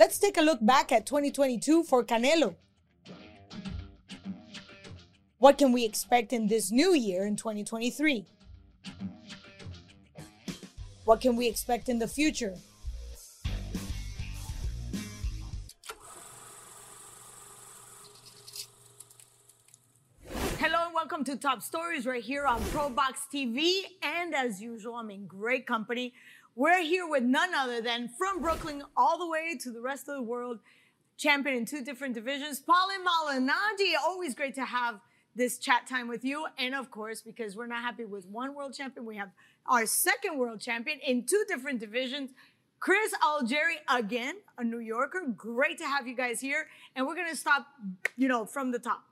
Let's take a look back at 2022 for Canelo. What can we expect in this new year in 2023? What can we expect in the future? Hello and welcome to Top Stories right here on ProBox TV. And as usual, I'm in great company. We're here with none other than from Brooklyn all the way to the rest of the world, champion in two different divisions, Paulie Malignaggi. Always great to have this chat time with you. And of course, because we're not happy with one world champion, we have our second world champion in two different divisions. Chris Algieri again, a New Yorker. Great to have you guys here. And we're gonna stop, you know, from the top.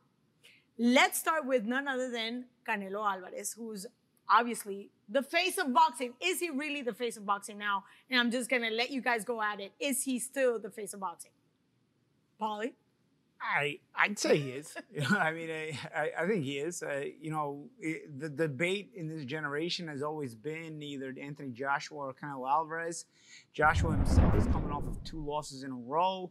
Let's start with none other than Canelo Alvarez, who's obviously the face of boxing. Is he really the face of boxing now? And I'm just gonna let you guys go at it. Is he still the face of boxing? Paulie? I I'd say he is. I mean, I, I, think he is. Uh, you know, it, the debate in this generation has always been either Anthony Joshua or Canelo Alvarez. Joshua himself is coming off of two losses in a row.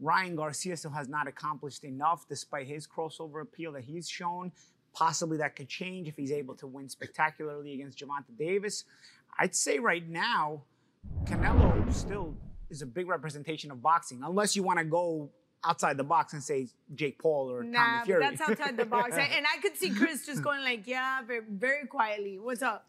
Ryan Garcia still has not accomplished enough, despite his crossover appeal that he's shown. Possibly that could change if he's able to win spectacularly against Gervonta Davis. I'd say right now, Canelo still is a big representation of boxing, unless you want to go outside the box and say Jake Paul or Nah, Tommy Fury. that's outside the box. and and I could see Chris just going like, yeah, very, very quietly. What's up?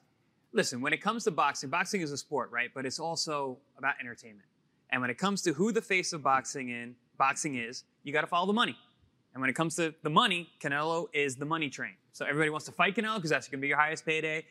listen, when it comes to boxing, boxing is a sport, right? But it's also about entertainment. And when it comes to who the face of boxing in boxing is, you got to follow the money. And when it comes to the money, Canelo is the money train. So everybody wants to fight Canelo because that's going to be your highest payday.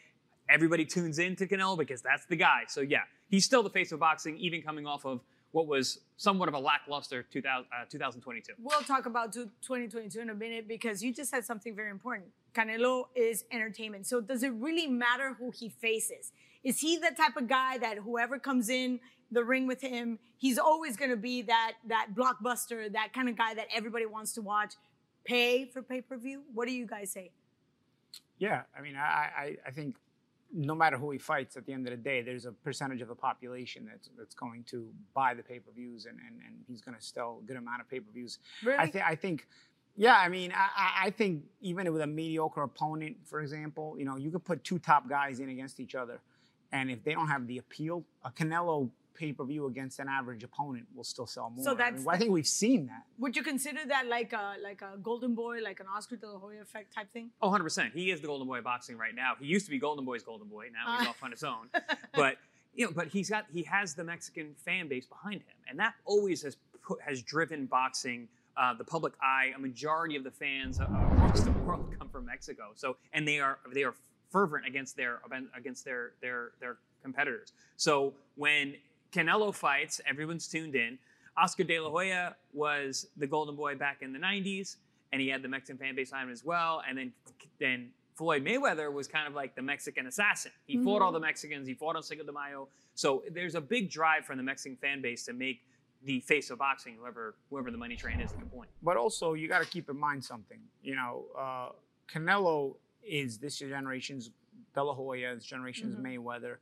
Everybody tunes in to Canelo because that's the guy. So yeah, he's still the face of boxing, even coming off of what was somewhat of a lackluster 2000, uh, 2022. We'll talk about 2022 in a minute because you just said something very important. Canelo is entertainment. So does it really matter who he faces? Is he the type of guy that whoever comes in the ring with him, he's always going to be that that blockbuster, that kind of guy that everybody wants to watch, pay for pay-per-view? What do you guys say? Yeah, I mean, I, I, I think no matter who he fights, at the end of the day, there's a percentage of the population that's that's going to buy the pay-per-views, and, and, and he's going to sell a good amount of pay-per-views. Really? I think I think, yeah, I mean, I, I- I think even with a mediocre opponent, for example, you know, you could put two top guys in against each other, and if they don't have the appeal, a Canelo pay-per-view against an average opponent will still sell more. So I, that's mean, I think we've seen that. Would you consider that like a like a golden boy, like an Oscar De La Hoya effect type thing? Oh, 100%. He is the golden boy of boxing right now. He used to be Golden Boy's golden boy. Now he's Uh. off on his own. But you know, but he's got he has the Mexican fan base behind him, and that always has put, has driven boxing. Uh, the public eye, a majority of the fans uh, across the world come from Mexico. So, and they are they are fervent against their against their their their competitors. So when Canelo fights, everyone's tuned in. Oscar De La Hoya was the golden boy back in the 90s, and he had the Mexican fan base on him as well. And then, then Floyd Mayweather was kind of like the Mexican assassin. He fought all the Mexicans, he fought on Cinco de Mayo. So there's a big drive from the Mexican fan base to make the face of boxing, whoever whoever the money train is at the point. But also, you got to keep in mind something. You know, uh, Canelo is this generation's De La Hoya, this generation's Mayweather.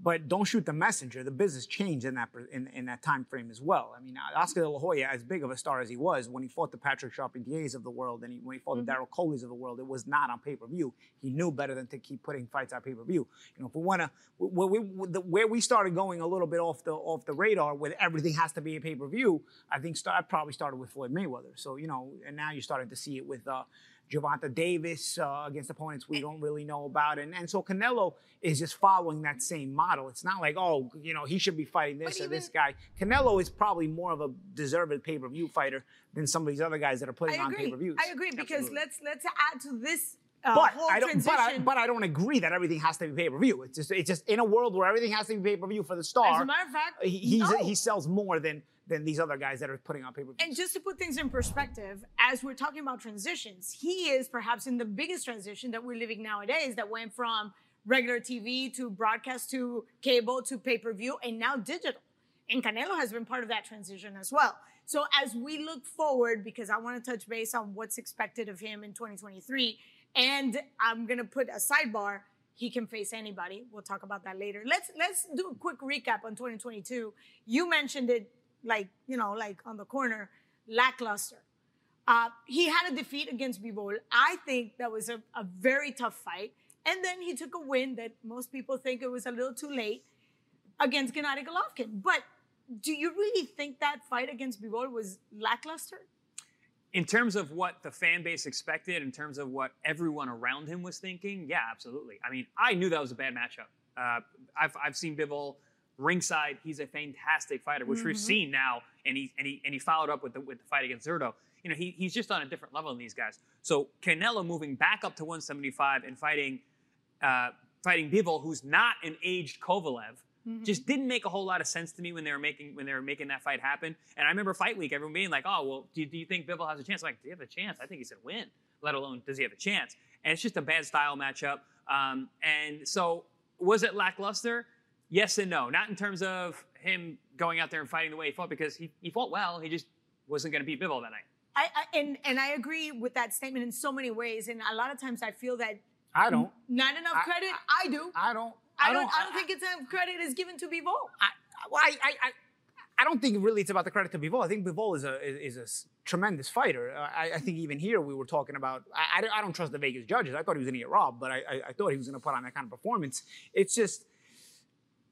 But don't shoot the messenger. The business changed in that in, in that time frame as well. I mean, Oscar De La Hoya, as big of a star as he was, when he fought the Patrick Charpentiers of the world, and he, when he fought mm-hmm. the Derrell Coley's of the world, it was not on pay per view. He knew better than to keep putting fights on pay per view. You know, if we want to, where we, where we started going a little bit off the off the radar, where everything has to be a pay per view, I think start, I probably started with Floyd Mayweather. So you know, and now you're starting to see it with. Uh, Gervonta Davis uh, against opponents we don't really know about. And, and so Canelo is just following that same model. It's not like, oh, you know, he should be fighting this or even, this guy. Canelo is probably more of a deserved pay per view fighter than some of these other guys that are putting on pay per views. I agree because Absolutely. let's let's add to this uh, but I don't. But I, but I, don't agree that everything has to be pay per view. It's just. It's just in a world where everything has to be pay per view for the star. As a matter of fact, he, no. he sells more than than these other guys that are putting on pay per view. And just to put things in perspective, as we're talking about transitions, he is perhaps in the biggest transition that we're living nowadays. That went from regular TV to broadcast to cable to pay per view and now digital. And Canelo has been part of that transition as well. So as we look forward, because I want to touch base on what's expected of him in 2023, and I'm gonna put a sidebar. He can face anybody. We'll talk about that later. Let's let's do a quick recap on 2022. You mentioned it like, you know, like on the corner, lackluster. Uh, he had a defeat against Bivol. I think that was a, a very tough fight. And then he took a win that most people think it was a little too late against Gennady Golovkin. But do you really think that fight against Bivol was lackluster? In terms of what the fan base expected, in terms of what everyone around him was thinking, yeah, absolutely. I mean, I knew that was a bad matchup. Uh, I've, I've seen Bivol ringside. He's a fantastic fighter, which mm-hmm. we've seen now, and he and he and he followed up with the with the fight against Zurdo. You know, he, he's just on a different level than these guys. So Canelo moving back up to 175 and fighting uh, fighting Bivol, who's not an aged Kovalev, mm-hmm. just didn't make a whole lot of sense to me when they were making when they were making that fight happen. And I remember fight week, everyone being like, "Oh, well, do, do you think Bivol has a chance?" I'm like, do you have a chance? I think he's gonna win. Let alone does he have a chance? And it's just a bad style matchup. Um, and so was it lackluster? Yes and no. Not in terms of him going out there and fighting the way he fought, because he, he fought well. He just wasn't going to beat Bivol that night. I, I, and and I agree with that statement in so many ways. And a lot of times I feel that I don't. Not enough credit. I, I, do. I don't. I, don't. I don't think it's enough credit is given to Bivol. I, well, I, I, I don't think really it's about the credit to Bivol. I think Bivol is a is, a tremendous fighter. Uh, I, I, think even here we were talking about. I, I, don't trust the Vegas judges. I thought he was going to get robbed, but I, I, thought he was going to put on that kind of performance. It's just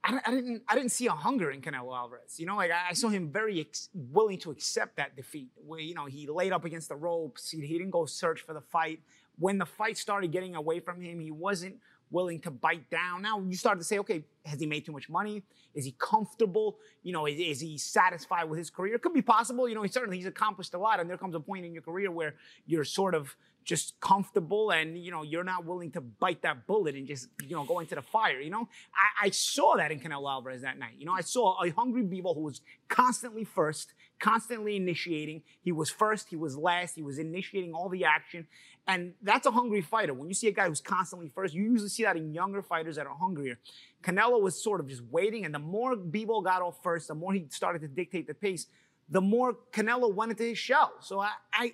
I, I, didn't I didn't see a hunger in Canelo Alvarez. You know, like I, I saw him very ex- willing to accept that defeat. Where you know he laid up against the ropes. He, he didn't go search for the fight. When the fight started getting away from him, he wasn't willing to bite down. Now you start to say, okay, has he made too much money? Is he comfortable? You know, is, is, he satisfied with his career? It could be possible. You know, he certainly he's accomplished a lot, and there comes a point in your career where you're sort of just comfortable and you know you're not willing to bite that bullet and just you know go into the fire you know i, I saw that in canelo alvarez that night you know i saw a hungry Bivol who was constantly first constantly initiating he was first he was last he was initiating all the action and that's a hungry fighter when you see a guy who's constantly first you usually see that in younger fighters that are hungrier canelo was sort of just waiting and the more Bivol got off first the more he started to dictate the pace the more canelo went into his shell so i i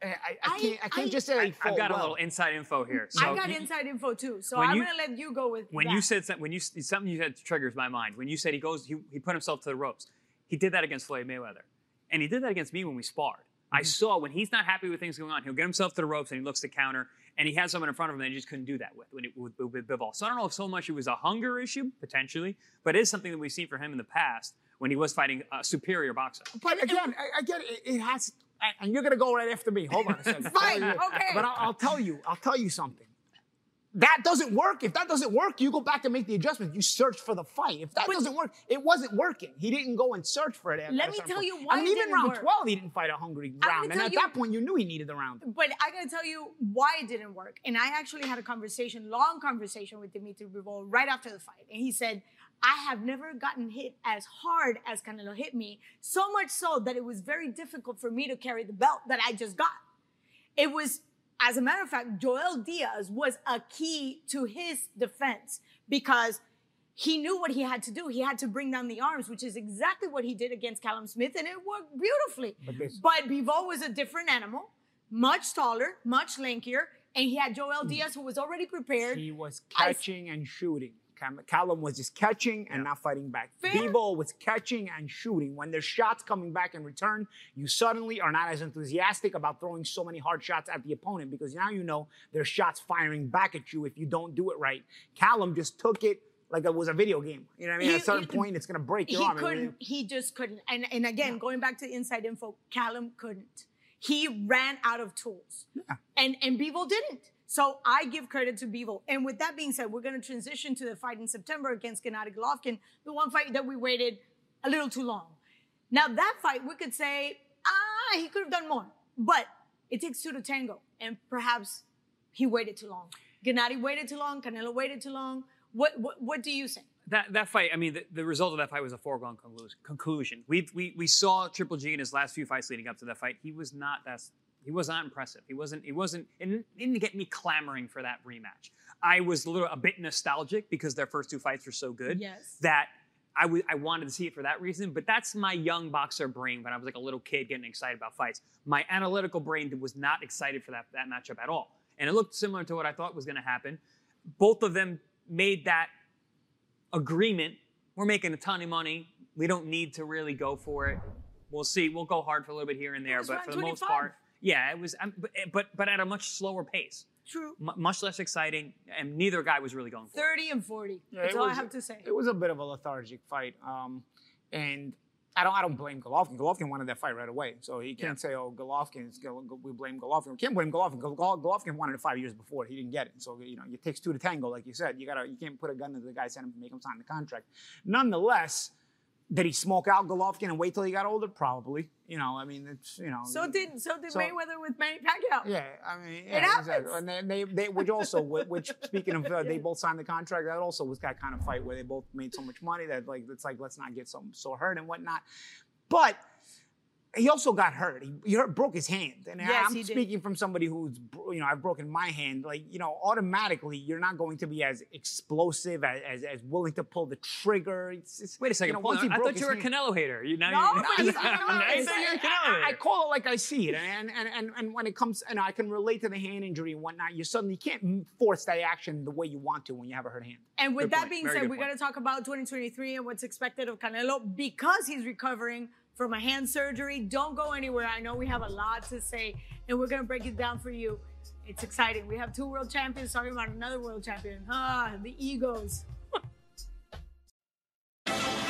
I, I, I, can't. I can't I, just say. I, have got well. a little inside info here. So I got inside info too. So I'm you, gonna let you go with. When that. you said something, when you something you said triggers my mind. When you said he goes, he, he put himself to the ropes. He did that against Floyd Mayweather, and he did that against me when we sparred. Mm-hmm. I saw when he's not happy with things going on, he'll get himself to the ropes and he looks to counter, and he has someone in front of him that he just couldn't do that with, with, with, with Bivol. So I don't know if so much it was a hunger issue potentially, but it is something that we've seen for him in the past when he was fighting a superior boxer. But again, I, I get it. It has and you're gonna go right after me. Hold on a second. Fine, okay. But I'll, I'll, tell you, I'll tell you something. That doesn't work. If that doesn't work, you go back and make the adjustment. You search for the fight. If that but, doesn't work, it wasn't working. He didn't go and search for it. Let me tell point. you why. I mean, even round work. 12, he didn't fight a hungry round. And at you, that point, you knew he needed the round. But I gotta tell you why it didn't work. And I actually had a conversation, long conversation with Dimitri Bivol right after the fight. And he said, I have never gotten hit as hard as Canelo hit me, so much so that it was very difficult for me to carry the belt that I just got. It was, as a matter of fact, Joel Diaz was a key to his defense because he knew what he had to do. He had to bring down the arms, which is exactly what he did against Callum Smith, and it worked beautifully. But, this- but Bivol was a different animal, much taller, much lankier, and he had Joel mm. Diaz, who was already prepared. He was catching I, and shooting Callum was just catching and not fighting back. Fair. Bivol was catching and shooting. When there's shots coming back in return, you suddenly are not as enthusiastic about throwing so many hard shots at the opponent because now you know there's shots firing back at you if you don't do it right. Callum just took it like it was a video game. You know what I mean? He- At a certain he- point, it's gonna break your he arm. I mean, couldn't. He just couldn't. And and again, going back to the inside info, Callum couldn't. He ran out of tools, Yeah. and and Bivol didn't. So I give credit to Bivol. And with that being said, we're going to transition to the fight in September against Gennady Golovkin, the one fight that we waited a little too long. Now that fight, we could say, ah, he could have done more, but it takes two to tango, and perhaps he waited too long. Gennady waited too long. Canelo waited too long. What what, what do you say? that that fight, I mean, the, the result of that fight was a foregone conclusion. We we we saw Triple G in his last few fights leading up to that fight. He was not that he was not impressive. He wasn't he wasn't it didn't- get me clamoring for that rematch. I was a little a bit nostalgic because their first two fights were so good Yes. that I wa- I wanted to see it for that reason. But that's my young boxer brain when I was like a little kid getting excited about fights. My analytical brain was not excited for that that matchup at all, and it looked similar to what I thought was going to happen. Both of them made that agreement. We're making a ton of money. We don't need to really go for it. We'll see. We'll go hard for a little bit here and there, but for the most part, yeah, it was. um, But but, but at a much slower pace, True. M- much less exciting, and neither guy was really going for it. 30 and 40. Yeah, That's it all I have to say. It was a bit of a lethargic fight, um, and I don't I don't blame Golovkin. Golovkin wanted that fight right away, so he can't say, "Oh, Golovkin's go- go- we blame Golovkin." We can't blame Golovkin. Gol- Gol- Golovkin wanted it five years before. He didn't get it, so you know it takes two to tango, like you said. You gotta you can't put a gun to the guy's head and make him sign the contract. Nonetheless. Did he smoke out Golovkin and wait till he got older? Probably. You know, I mean, it's you know. So did so did So- Mayweather with Manny Pacquiao. Yeah, I mean, yeah, happens. exactly. And they, they, they, which also, which speaking of, uh, they both signed the contract. That also was that kind of fight where they both made so much money that like it's like let's not get so so hurt and whatnot. But he also got hurt. He, he hurt, broke his hand, and Yes, I'm he did. speaking from somebody who's you know I've broken my hand. Like you know, automatically you're not going to be as explosive as as, as willing to pull the trigger. It's, it's, Wait a second, you know, Paul, once he I thought you were a Canelo hater. You now No, you, but he's- now no, you you're a I, Canelo I- I call it like I see it, and and and and when it comes, and I can relate to the hand injury and whatnot. You suddenly can't force that action the way you want to when you have a hurt hand. And with Good that point. being Very said, we got point. to talk about 2023 and what's expected of Canelo because he's recovering from a hand surgery. Don't go anywhere. I know we have a lot to say, and we're going to break it down for you. It's exciting. We have two world champions talking about another world champion. Ah, the egos.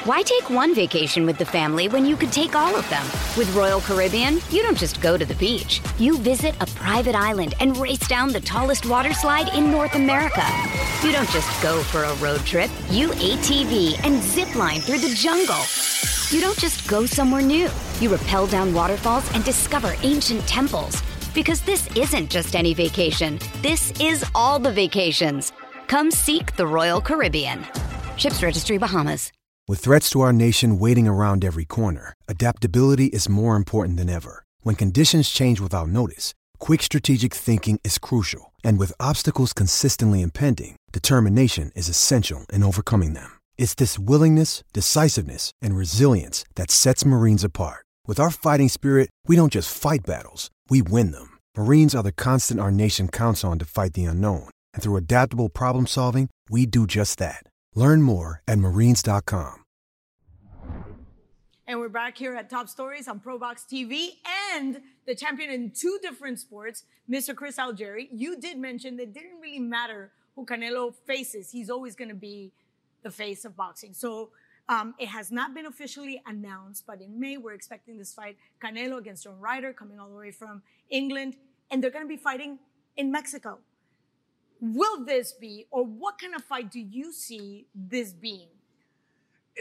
Why take one vacation with the family when you could take all of them? With Royal Caribbean, you don't just go to the beach. You visit a private island and race down the tallest water slide in North America. You don't just go for a road trip. You ATV and zip line through the jungle. You don't just go somewhere new. You rappel down waterfalls and discover ancient temples. Because this isn't just any vacation. This is all the vacations. Come seek the Royal Caribbean. Ships Registry Bahamas. With threats to our nation waiting around every corner, adaptability is more important than ever. When conditions change without notice, quick strategic thinking is crucial. And with obstacles consistently impending, determination is essential in overcoming them. It's this willingness, decisiveness, and resilience that sets Marines apart. With our fighting spirit, we don't just fight battles, we win them. Marines are the constant our nation counts on to fight the unknown. And through adaptable problem solving, we do just that. Learn more at marines.com. And we're back here at Top Stories on ProBox TV and the champion in two different sports, Mr. Chris Algieri. You did mention that it didn't really matter who Canelo faces. He's always going to be the face of boxing. So um, it has not been officially announced, but in May, we're expecting this fight Canelo against John Ryder, coming all the way from England. And they're going to be fighting in Mexico. Will this be, or what kind of fight do you see this being?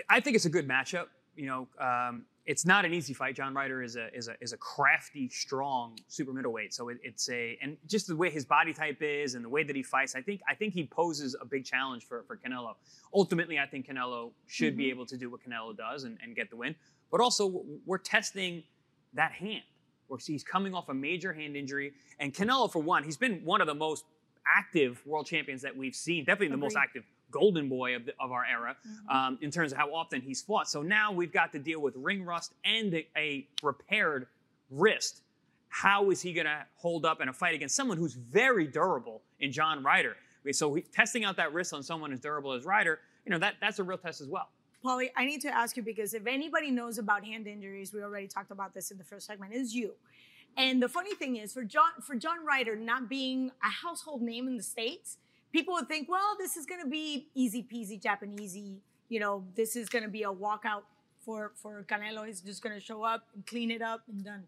I think it's a good matchup. You know, um, it's not an easy fight. John Ryder is a is a is a crafty, strong super middleweight. So it, it's a and just the way his body type is and the way that he fights, I think I think he poses a big challenge for for Canelo. Ultimately, I think Canelo should be mm-hmm. able to do what Canelo does and, and get the win. But also, we're testing that hand. Where he's coming off a major hand injury, and Canelo, for one, he's been one of the most active world champions that we've seen. Definitely the most active golden boy of, the, of our era um, in terms of how often he's fought. So now we've got to deal with ring rust and a, a repaired wrist. How is he going to hold up in a fight against someone who's very durable in John Ryder? So he, testing out that wrist on someone as durable as Ryder, you know, that that's a real test as well. Paulie, I need to ask you because if anybody knows about hand injuries, we already talked about this in the first segment, is you. And the funny thing is, for John for John Ryder not being a household name in the states, people would think, well, this is going to be easy peasy Japanese. You know, this is going to be a walkout for for Canelo. He's just going to show up and clean it up and done.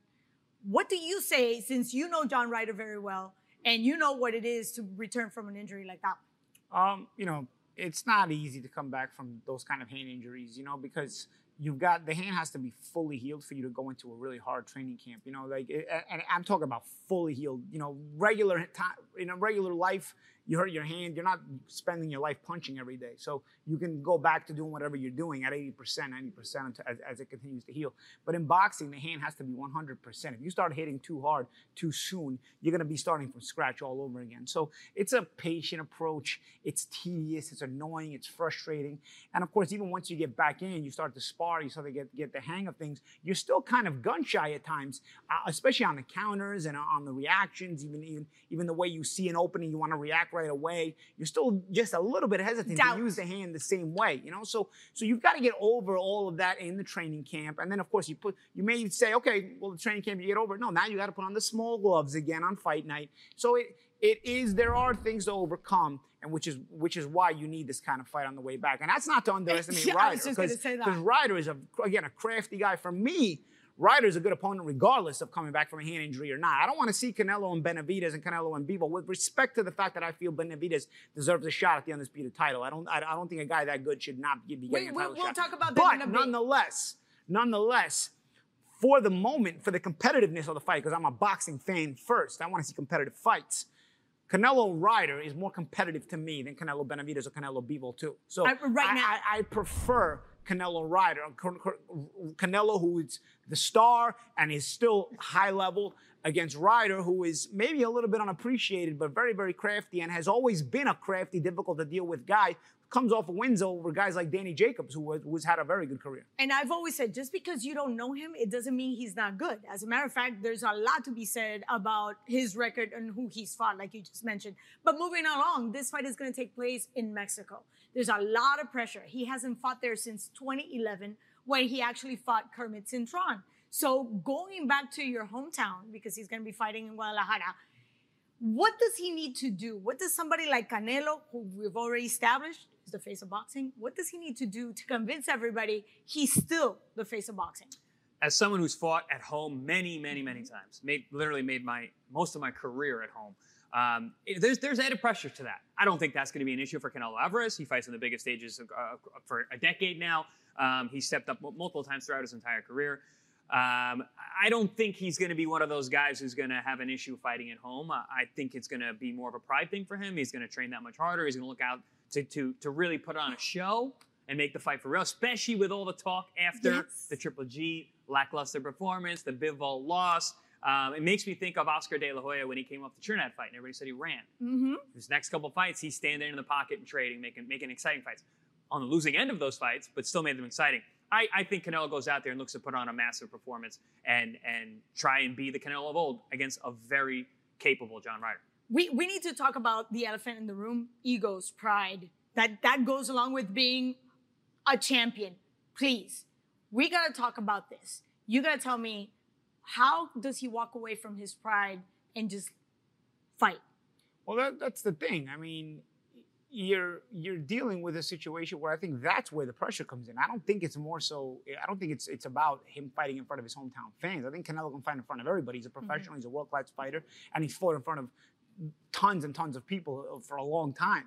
What do you say, since you know John Ryder very well and you know what it is to return from an injury like that? Um, you know, it's not easy to come back from those kind of hand injuries, you know, because you've got the hand has to be fully healed for you to go into a really hard training camp, you know, like, and I'm talking about fully healed, you know, regular time in a regular life, you hurt your hand, you're not spending your life punching every day. So you can go back to doing whatever you're doing at 80%, 90% as, as it continues to heal. But in boxing, the hand has to be 100%. If you start hitting too hard too soon, you're going to be starting from scratch all over again. So it's a patient approach. It's tedious, it's annoying, it's frustrating. And of course, even once you get back in, you start to spar, you start to get, get the hang of things, you're still kind of gun shy at times, uh, especially on the counters and on the reactions, even, even, even the way you see an opening, you want to react right away. You're still just a little bit hesitant Doubt. to use the hand the same way, you know. So so you've got to get over all of that in the training camp, and then of course you put you may say, okay, well the training camp you get over. No, now you got to put on the small gloves again on fight night. So it it is there are things to overcome and which is which is why you need this kind of fight on the way back and that's not to underestimate yeah, Ryder because Ryder is a again a crafty guy for me Ryder's a good opponent regardless of coming back from a hand injury or not. I don't want to see Canelo and Benavidez and Canelo and Bivol with respect to the fact that I feel Benavidez deserves a shot at the undisputed title. I don't I, I don't think a guy that good should not be getting we, a title we'll, shot. We'll talk about that But nonetheless, nonetheless, for the moment, for the competitiveness of the fight, because I'm a boxing fan first, I want to see competitive fights. Canelo Ryder is more competitive to me than Canelo Benavidez or Canelo Bivol too. So I, right now, I, I prefer Canelo Ryder. Uh, Canelo, who is the star and is still high level, against Ryder, who is maybe a little bit unappreciated, but very, very crafty and has always been a crafty, difficult to deal with guy comes off of wins over guys like Danny Jacobs, who was, who's had a very good career. And I've always said, just because you don't know him, it doesn't mean he's not good. As a matter of fact, there's a lot to be said about his record and who he's fought, like you just mentioned. But moving along, this fight is going to take place in Mexico. There's a lot of pressure. He hasn't fought there since 2011, when he actually fought Kermit Cintron. So going back to your hometown, because he's going to be fighting in Guadalajara, what does he need to do? What does somebody like Canelo, who we've already established, the face of boxing. What does he need to do to convince everybody he's still the face of boxing? As someone who's fought at home many, many, many times, made literally made my most of my career at home. Um, there's there's added pressure to that. I don't think that's going to be an issue for Canelo Alvarez. He fights in the biggest stages of, uh, for a decade now. Um, he's stepped up multiple times throughout his entire career. Um, I don't think he's going to be one of those guys who's going to have an issue fighting at home. I think it's going to be more of a pride thing for him. He's going to train that much harder. He's going to look out to, to, to really put on a show and make the fight for real, especially with all the talk after yes. the Triple G lackluster performance, the Bivol loss. Um, it makes me think of Oscar De La Hoya when he came off the Trinidad fight, and everybody said he ran. Mm-hmm. His next couple fights, he's standing in the pocket and trading, making making exciting fights. On the losing end of those fights, but still made them exciting. I, I think Canelo goes out there and looks to put on a massive performance and and try and be the Canelo of old against a very capable John Ryder. We we need to talk about the elephant in the room: egos, pride. That that goes along with being a champion. Please, we gotta talk about this. You gotta tell me how does he walk away from his pride and just fight? Well, that, that's the thing. I mean, you're you're dealing with a situation where I think that's where the pressure comes in. I don't think it's more so. I don't think it's it's about him fighting in front of his hometown fans. I think Canelo can fight in front of everybody. He's a mm-hmm. professional. Mm-hmm. He's a world class fighter, and he's fought in front of tons and tons of people for a long time.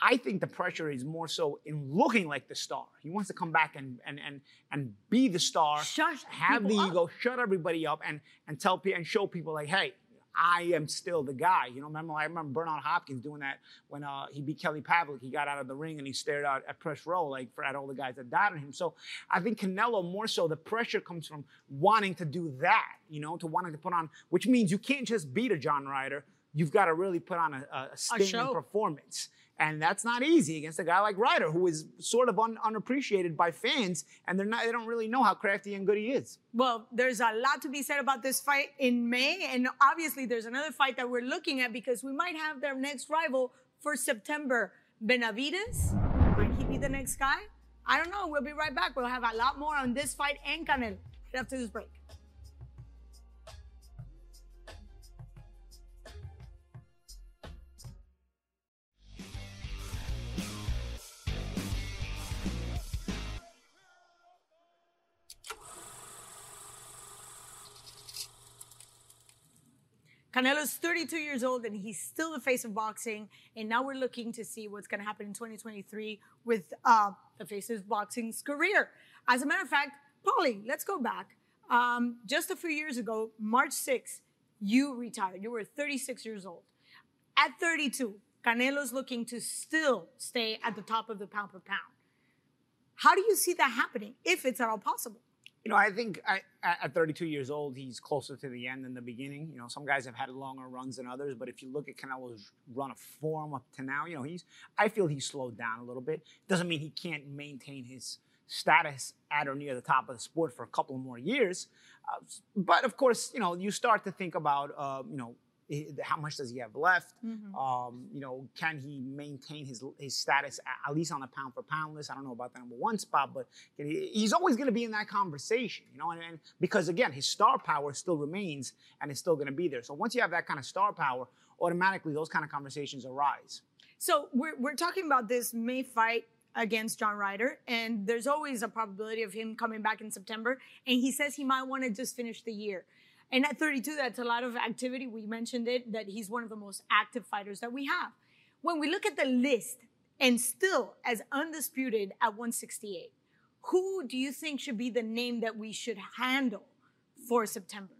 I think the pressure is more so in looking like the star. He wants to come back and and and and be the star, shut have the ego, shut everybody up, and and tell people and show people like, hey, I am still the guy. You know, remember I remember Bernard Hopkins doing that when uh, he beat Kelly Pavlik. He got out of the ring and he stared out at press row like for at all the guys that died on him. So I think Canelo more so the pressure comes from wanting to do that. You know, to wanting to put on, which means you can't just beat a John Ryder. You've got to really put on a, a stinging performance. And that's not easy against a guy like Ryder, who is sort of un- unappreciated by fans, and they're not, they don't really know how crafty and good he is. Well, there's a lot to be said about this fight in May, and obviously there's another fight that we're looking at because we might have their next rival for September. Benavidez, might he be the next guy? I don't know. We'll be right back. We'll have a lot more on this fight and Canelo right after this break. Canelo's 32 years old and he's still the face of boxing. And now we're looking to see what's going to happen in 2023 with uh, the face of boxing's career. As a matter of fact, Paulie, let's go back. Um, just a few years ago, March 6th, you retired. You were 36 years old. At 32, Canelo's looking to still stay at the top of the pound per pound. How do you see that happening, if it's at all possible? You know, I think I, at 32 years old, he's closer to the end than the beginning. You know, some guys have had longer runs than others, but if you look at Canelo's run of form up to now, you know, he's I feel he's slowed down a little bit. Doesn't mean he can't maintain his status at or near the top of the sport for a couple more years. Uh, but of course, you know, you start to think about, uh, you know, how much does he have left? Mm-hmm. Um, you know, can he maintain his his status at, at, least on the pound for pound list? I don't know about the number one spot, but he's always going to be in that conversation. You know, and, and, because again, his star power still remains and is still going to be there. So once you have that kind of star power, automatically those kind of conversations arise. So we're we're talking about this May fight against John Ryder, and there's always a probability of him coming back in September. And he says he might want to just finish the year. And at 32, that's a lot of activity. We mentioned it, that he's one of the most active fighters that we have. When we look at the list, and still as undisputed at 168, who do you think should be the name that we should handle for September?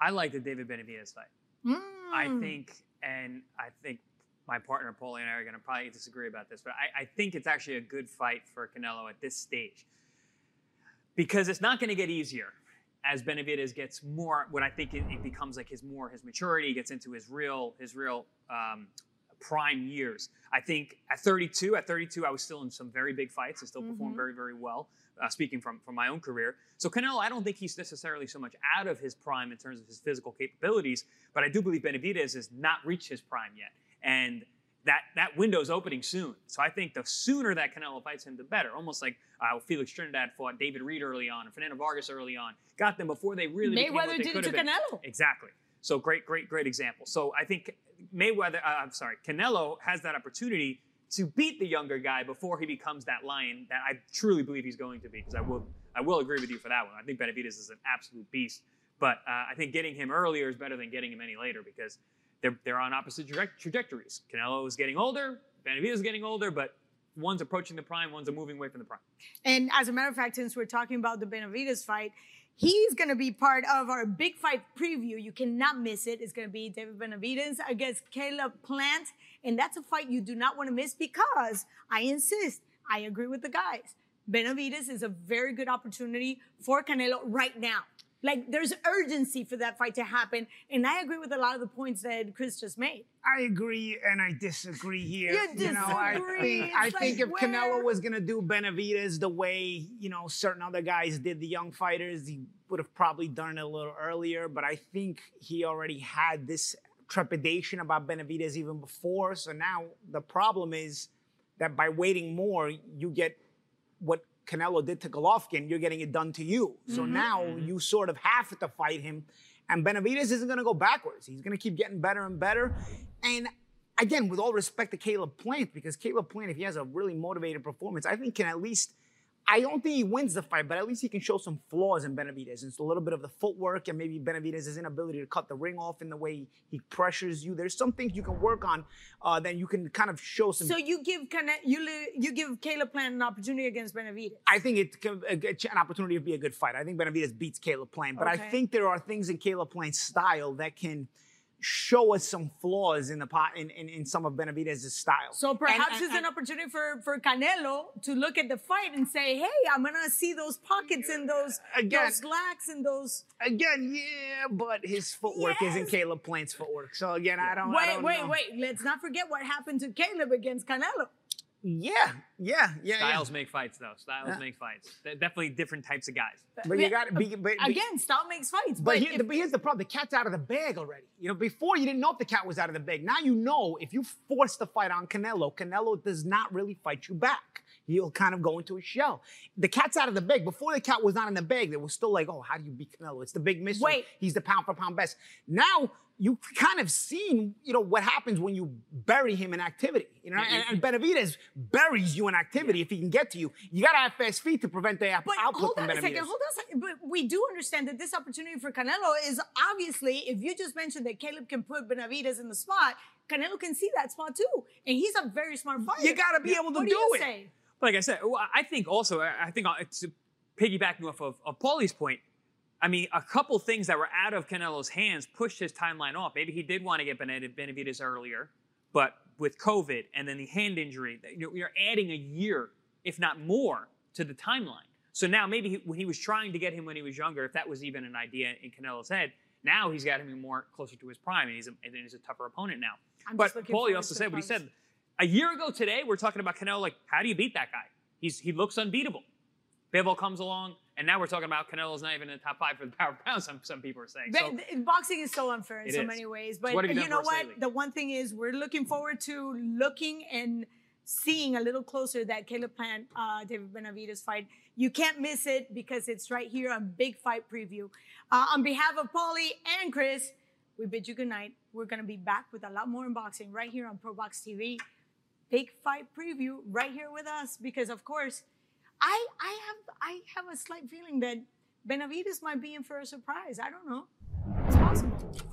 I like the David Benavidez fight. Mm. I think, and I think my partner Paulie and I are going to probably disagree about this, but I, I, think it's actually a good fight for Canelo at this stage because it's not going to get easier as Benavidez gets more, what I think it, it, becomes like his more his maturity, gets into his real his real um, prime years. I think at 32, at 32, I was still in some very big fights. I still mm-hmm. performed very very well. Uh, speaking from from my own career, so Canelo, I don't think he's necessarily so much out of his prime in terms of his physical capabilities, but I do believe Benavidez has not reached his prime yet, and that that window's opening soon. So I think the sooner that Canelo fights him, the better. Almost like uh, Felix Trinidad fought David Reid early on and Fernando Vargas early on, got them before they really Mayweather did it to been. Canelo. Exactly. So great, great, great example. So I think Mayweather, uh, I'm sorry, Canelo has that opportunity to beat the younger guy before he becomes that lion that I truly believe he's going to be. Because I will, I will agree with you for that one. I think Benavidez is an absolute beast. But uh, I think getting him earlier is better than getting him any later because they're, they're on opposite trajectories. Canelo is getting older, Benavidez is getting older, but one's approaching the prime, one's moving away from the prime. And as a matter of fact, since we're talking about the Benavidez fight, he's going to be part of our big fight preview. You cannot miss it. It's going to be David Benavidez against Caleb Plant. And that's a fight you do not want to miss because I insist, I agree with the guys. Benavidez is a very good opportunity for Canelo right now. Like there's urgency for that fight to happen. And I agree with a lot of the points that Chris just made. I agree and I disagree here. You disagree. You know, I think, I think if where... Canelo was gonna do Benavidez the way, you know, certain other guys did the young fighters, he would have probably done it a little earlier. But I think he already had this trepidation about Benavidez even before. So now the problem is that by waiting more, you get what Canelo did to Golovkin, you're getting it done to you. So mm-hmm. now mm-hmm. you sort of have to fight him. And Benavidez isn't going to go backwards. He's going to keep getting better and better. And again, with all respect to Caleb Plant, because Caleb Plant, if he has a really motivated performance, I think can at least I don't think he wins the fight, but at least he can show some flaws in Benavidez. It's a little bit of the footwork and maybe Benavidez's inability to cut the ring off in the way he pressures you. There's some things you can work on uh, that you can kind of show some. So you give you you give Caleb Plant an opportunity against Benavidez. I think it it's an opportunity to be a good fight. I think Benavidez beats Caleb Plant, but okay. I think there are things in Caleb Plant's style that can show us some flaws in the pot in, in, in some of Benavidez's style. So perhaps and, and, it's an opportunity for, for Canelo to look at the fight and say, hey, I'm gonna see those pockets and those again, those lacks and those Again, yeah, but his footwork yes. isn't Caleb Plant's footwork. So again, I don't Wait, I don't wait, know. wait. Let's not forget what happened to Caleb against Canelo. Yeah, yeah, yeah. Styles yeah. make fights, though. Styles Yeah. make fights. They're definitely different types of guys. But you got to uh, be. But, but- Again, style makes fights. But, But, here, if- but here's the problem: the cat's out of the bag already. You know, before you didn't know if the cat was out of the bag. Now you know if you force the fight on Canelo, Canelo does not really fight you back. He'll kind of go into a shell. The cat's out of the bag. Before the cat was not in the bag, they were still like, oh, how do you beat Canelo? It's the big mystery. Wait. He's the pound for pound best. Now you kind of seen, you know, what happens when you bury him in activity. You know, and, and Benavidez buries you in activity if he can get to you. You got to have fast feet to prevent the out- But output hold from on a second, hold on a second. But we do understand that this opportunity for Canelo is obviously, if you just mentioned that Caleb can put Benavidez in the spot, Canelo can see that spot too. And he's a very smart fighter. You gotta be able to what do you it. Say? But like I said, well, I think also, I I think uh, it's piggybacking off of, of Paulie's point, I mean, a couple things that were out of Canelo's hands pushed his timeline off. Maybe he did want to get Benav- Benavidez earlier, but with COVID and then the hand injury, you're, adding a year, if not more, to the timeline. So now maybe he, when he was trying to get him when he was younger, if that was even an idea in Canelo's head, now he's got him more closer to his prime, and he's a, and he's a tougher opponent now. I'm but Paulie also said what he said. A year ago today, we're talking about Canelo. Like, how do you beat that guy? He's he looks unbeatable. Bivol comes along, and now we're talking about Canelo's not even in the top five for the power pound. Some some people are saying. So, boxing is so unfair in so is. many ways. But have you you know what? lately? The one thing is we're looking forward to looking and seeing a little closer that Caleb Plant, uh, David Benavidez fight. You can't miss it because it's right here on Big Fight Preview. Uh, on behalf of Paulie and Chris, we bid you good night. We're gonna be back with a lot more unboxing right here on ProBox TV. Big Fight Preview right here with us because of course, I I have I have a slight feeling that Benavidez might be in for a surprise. I don't know. It's possible.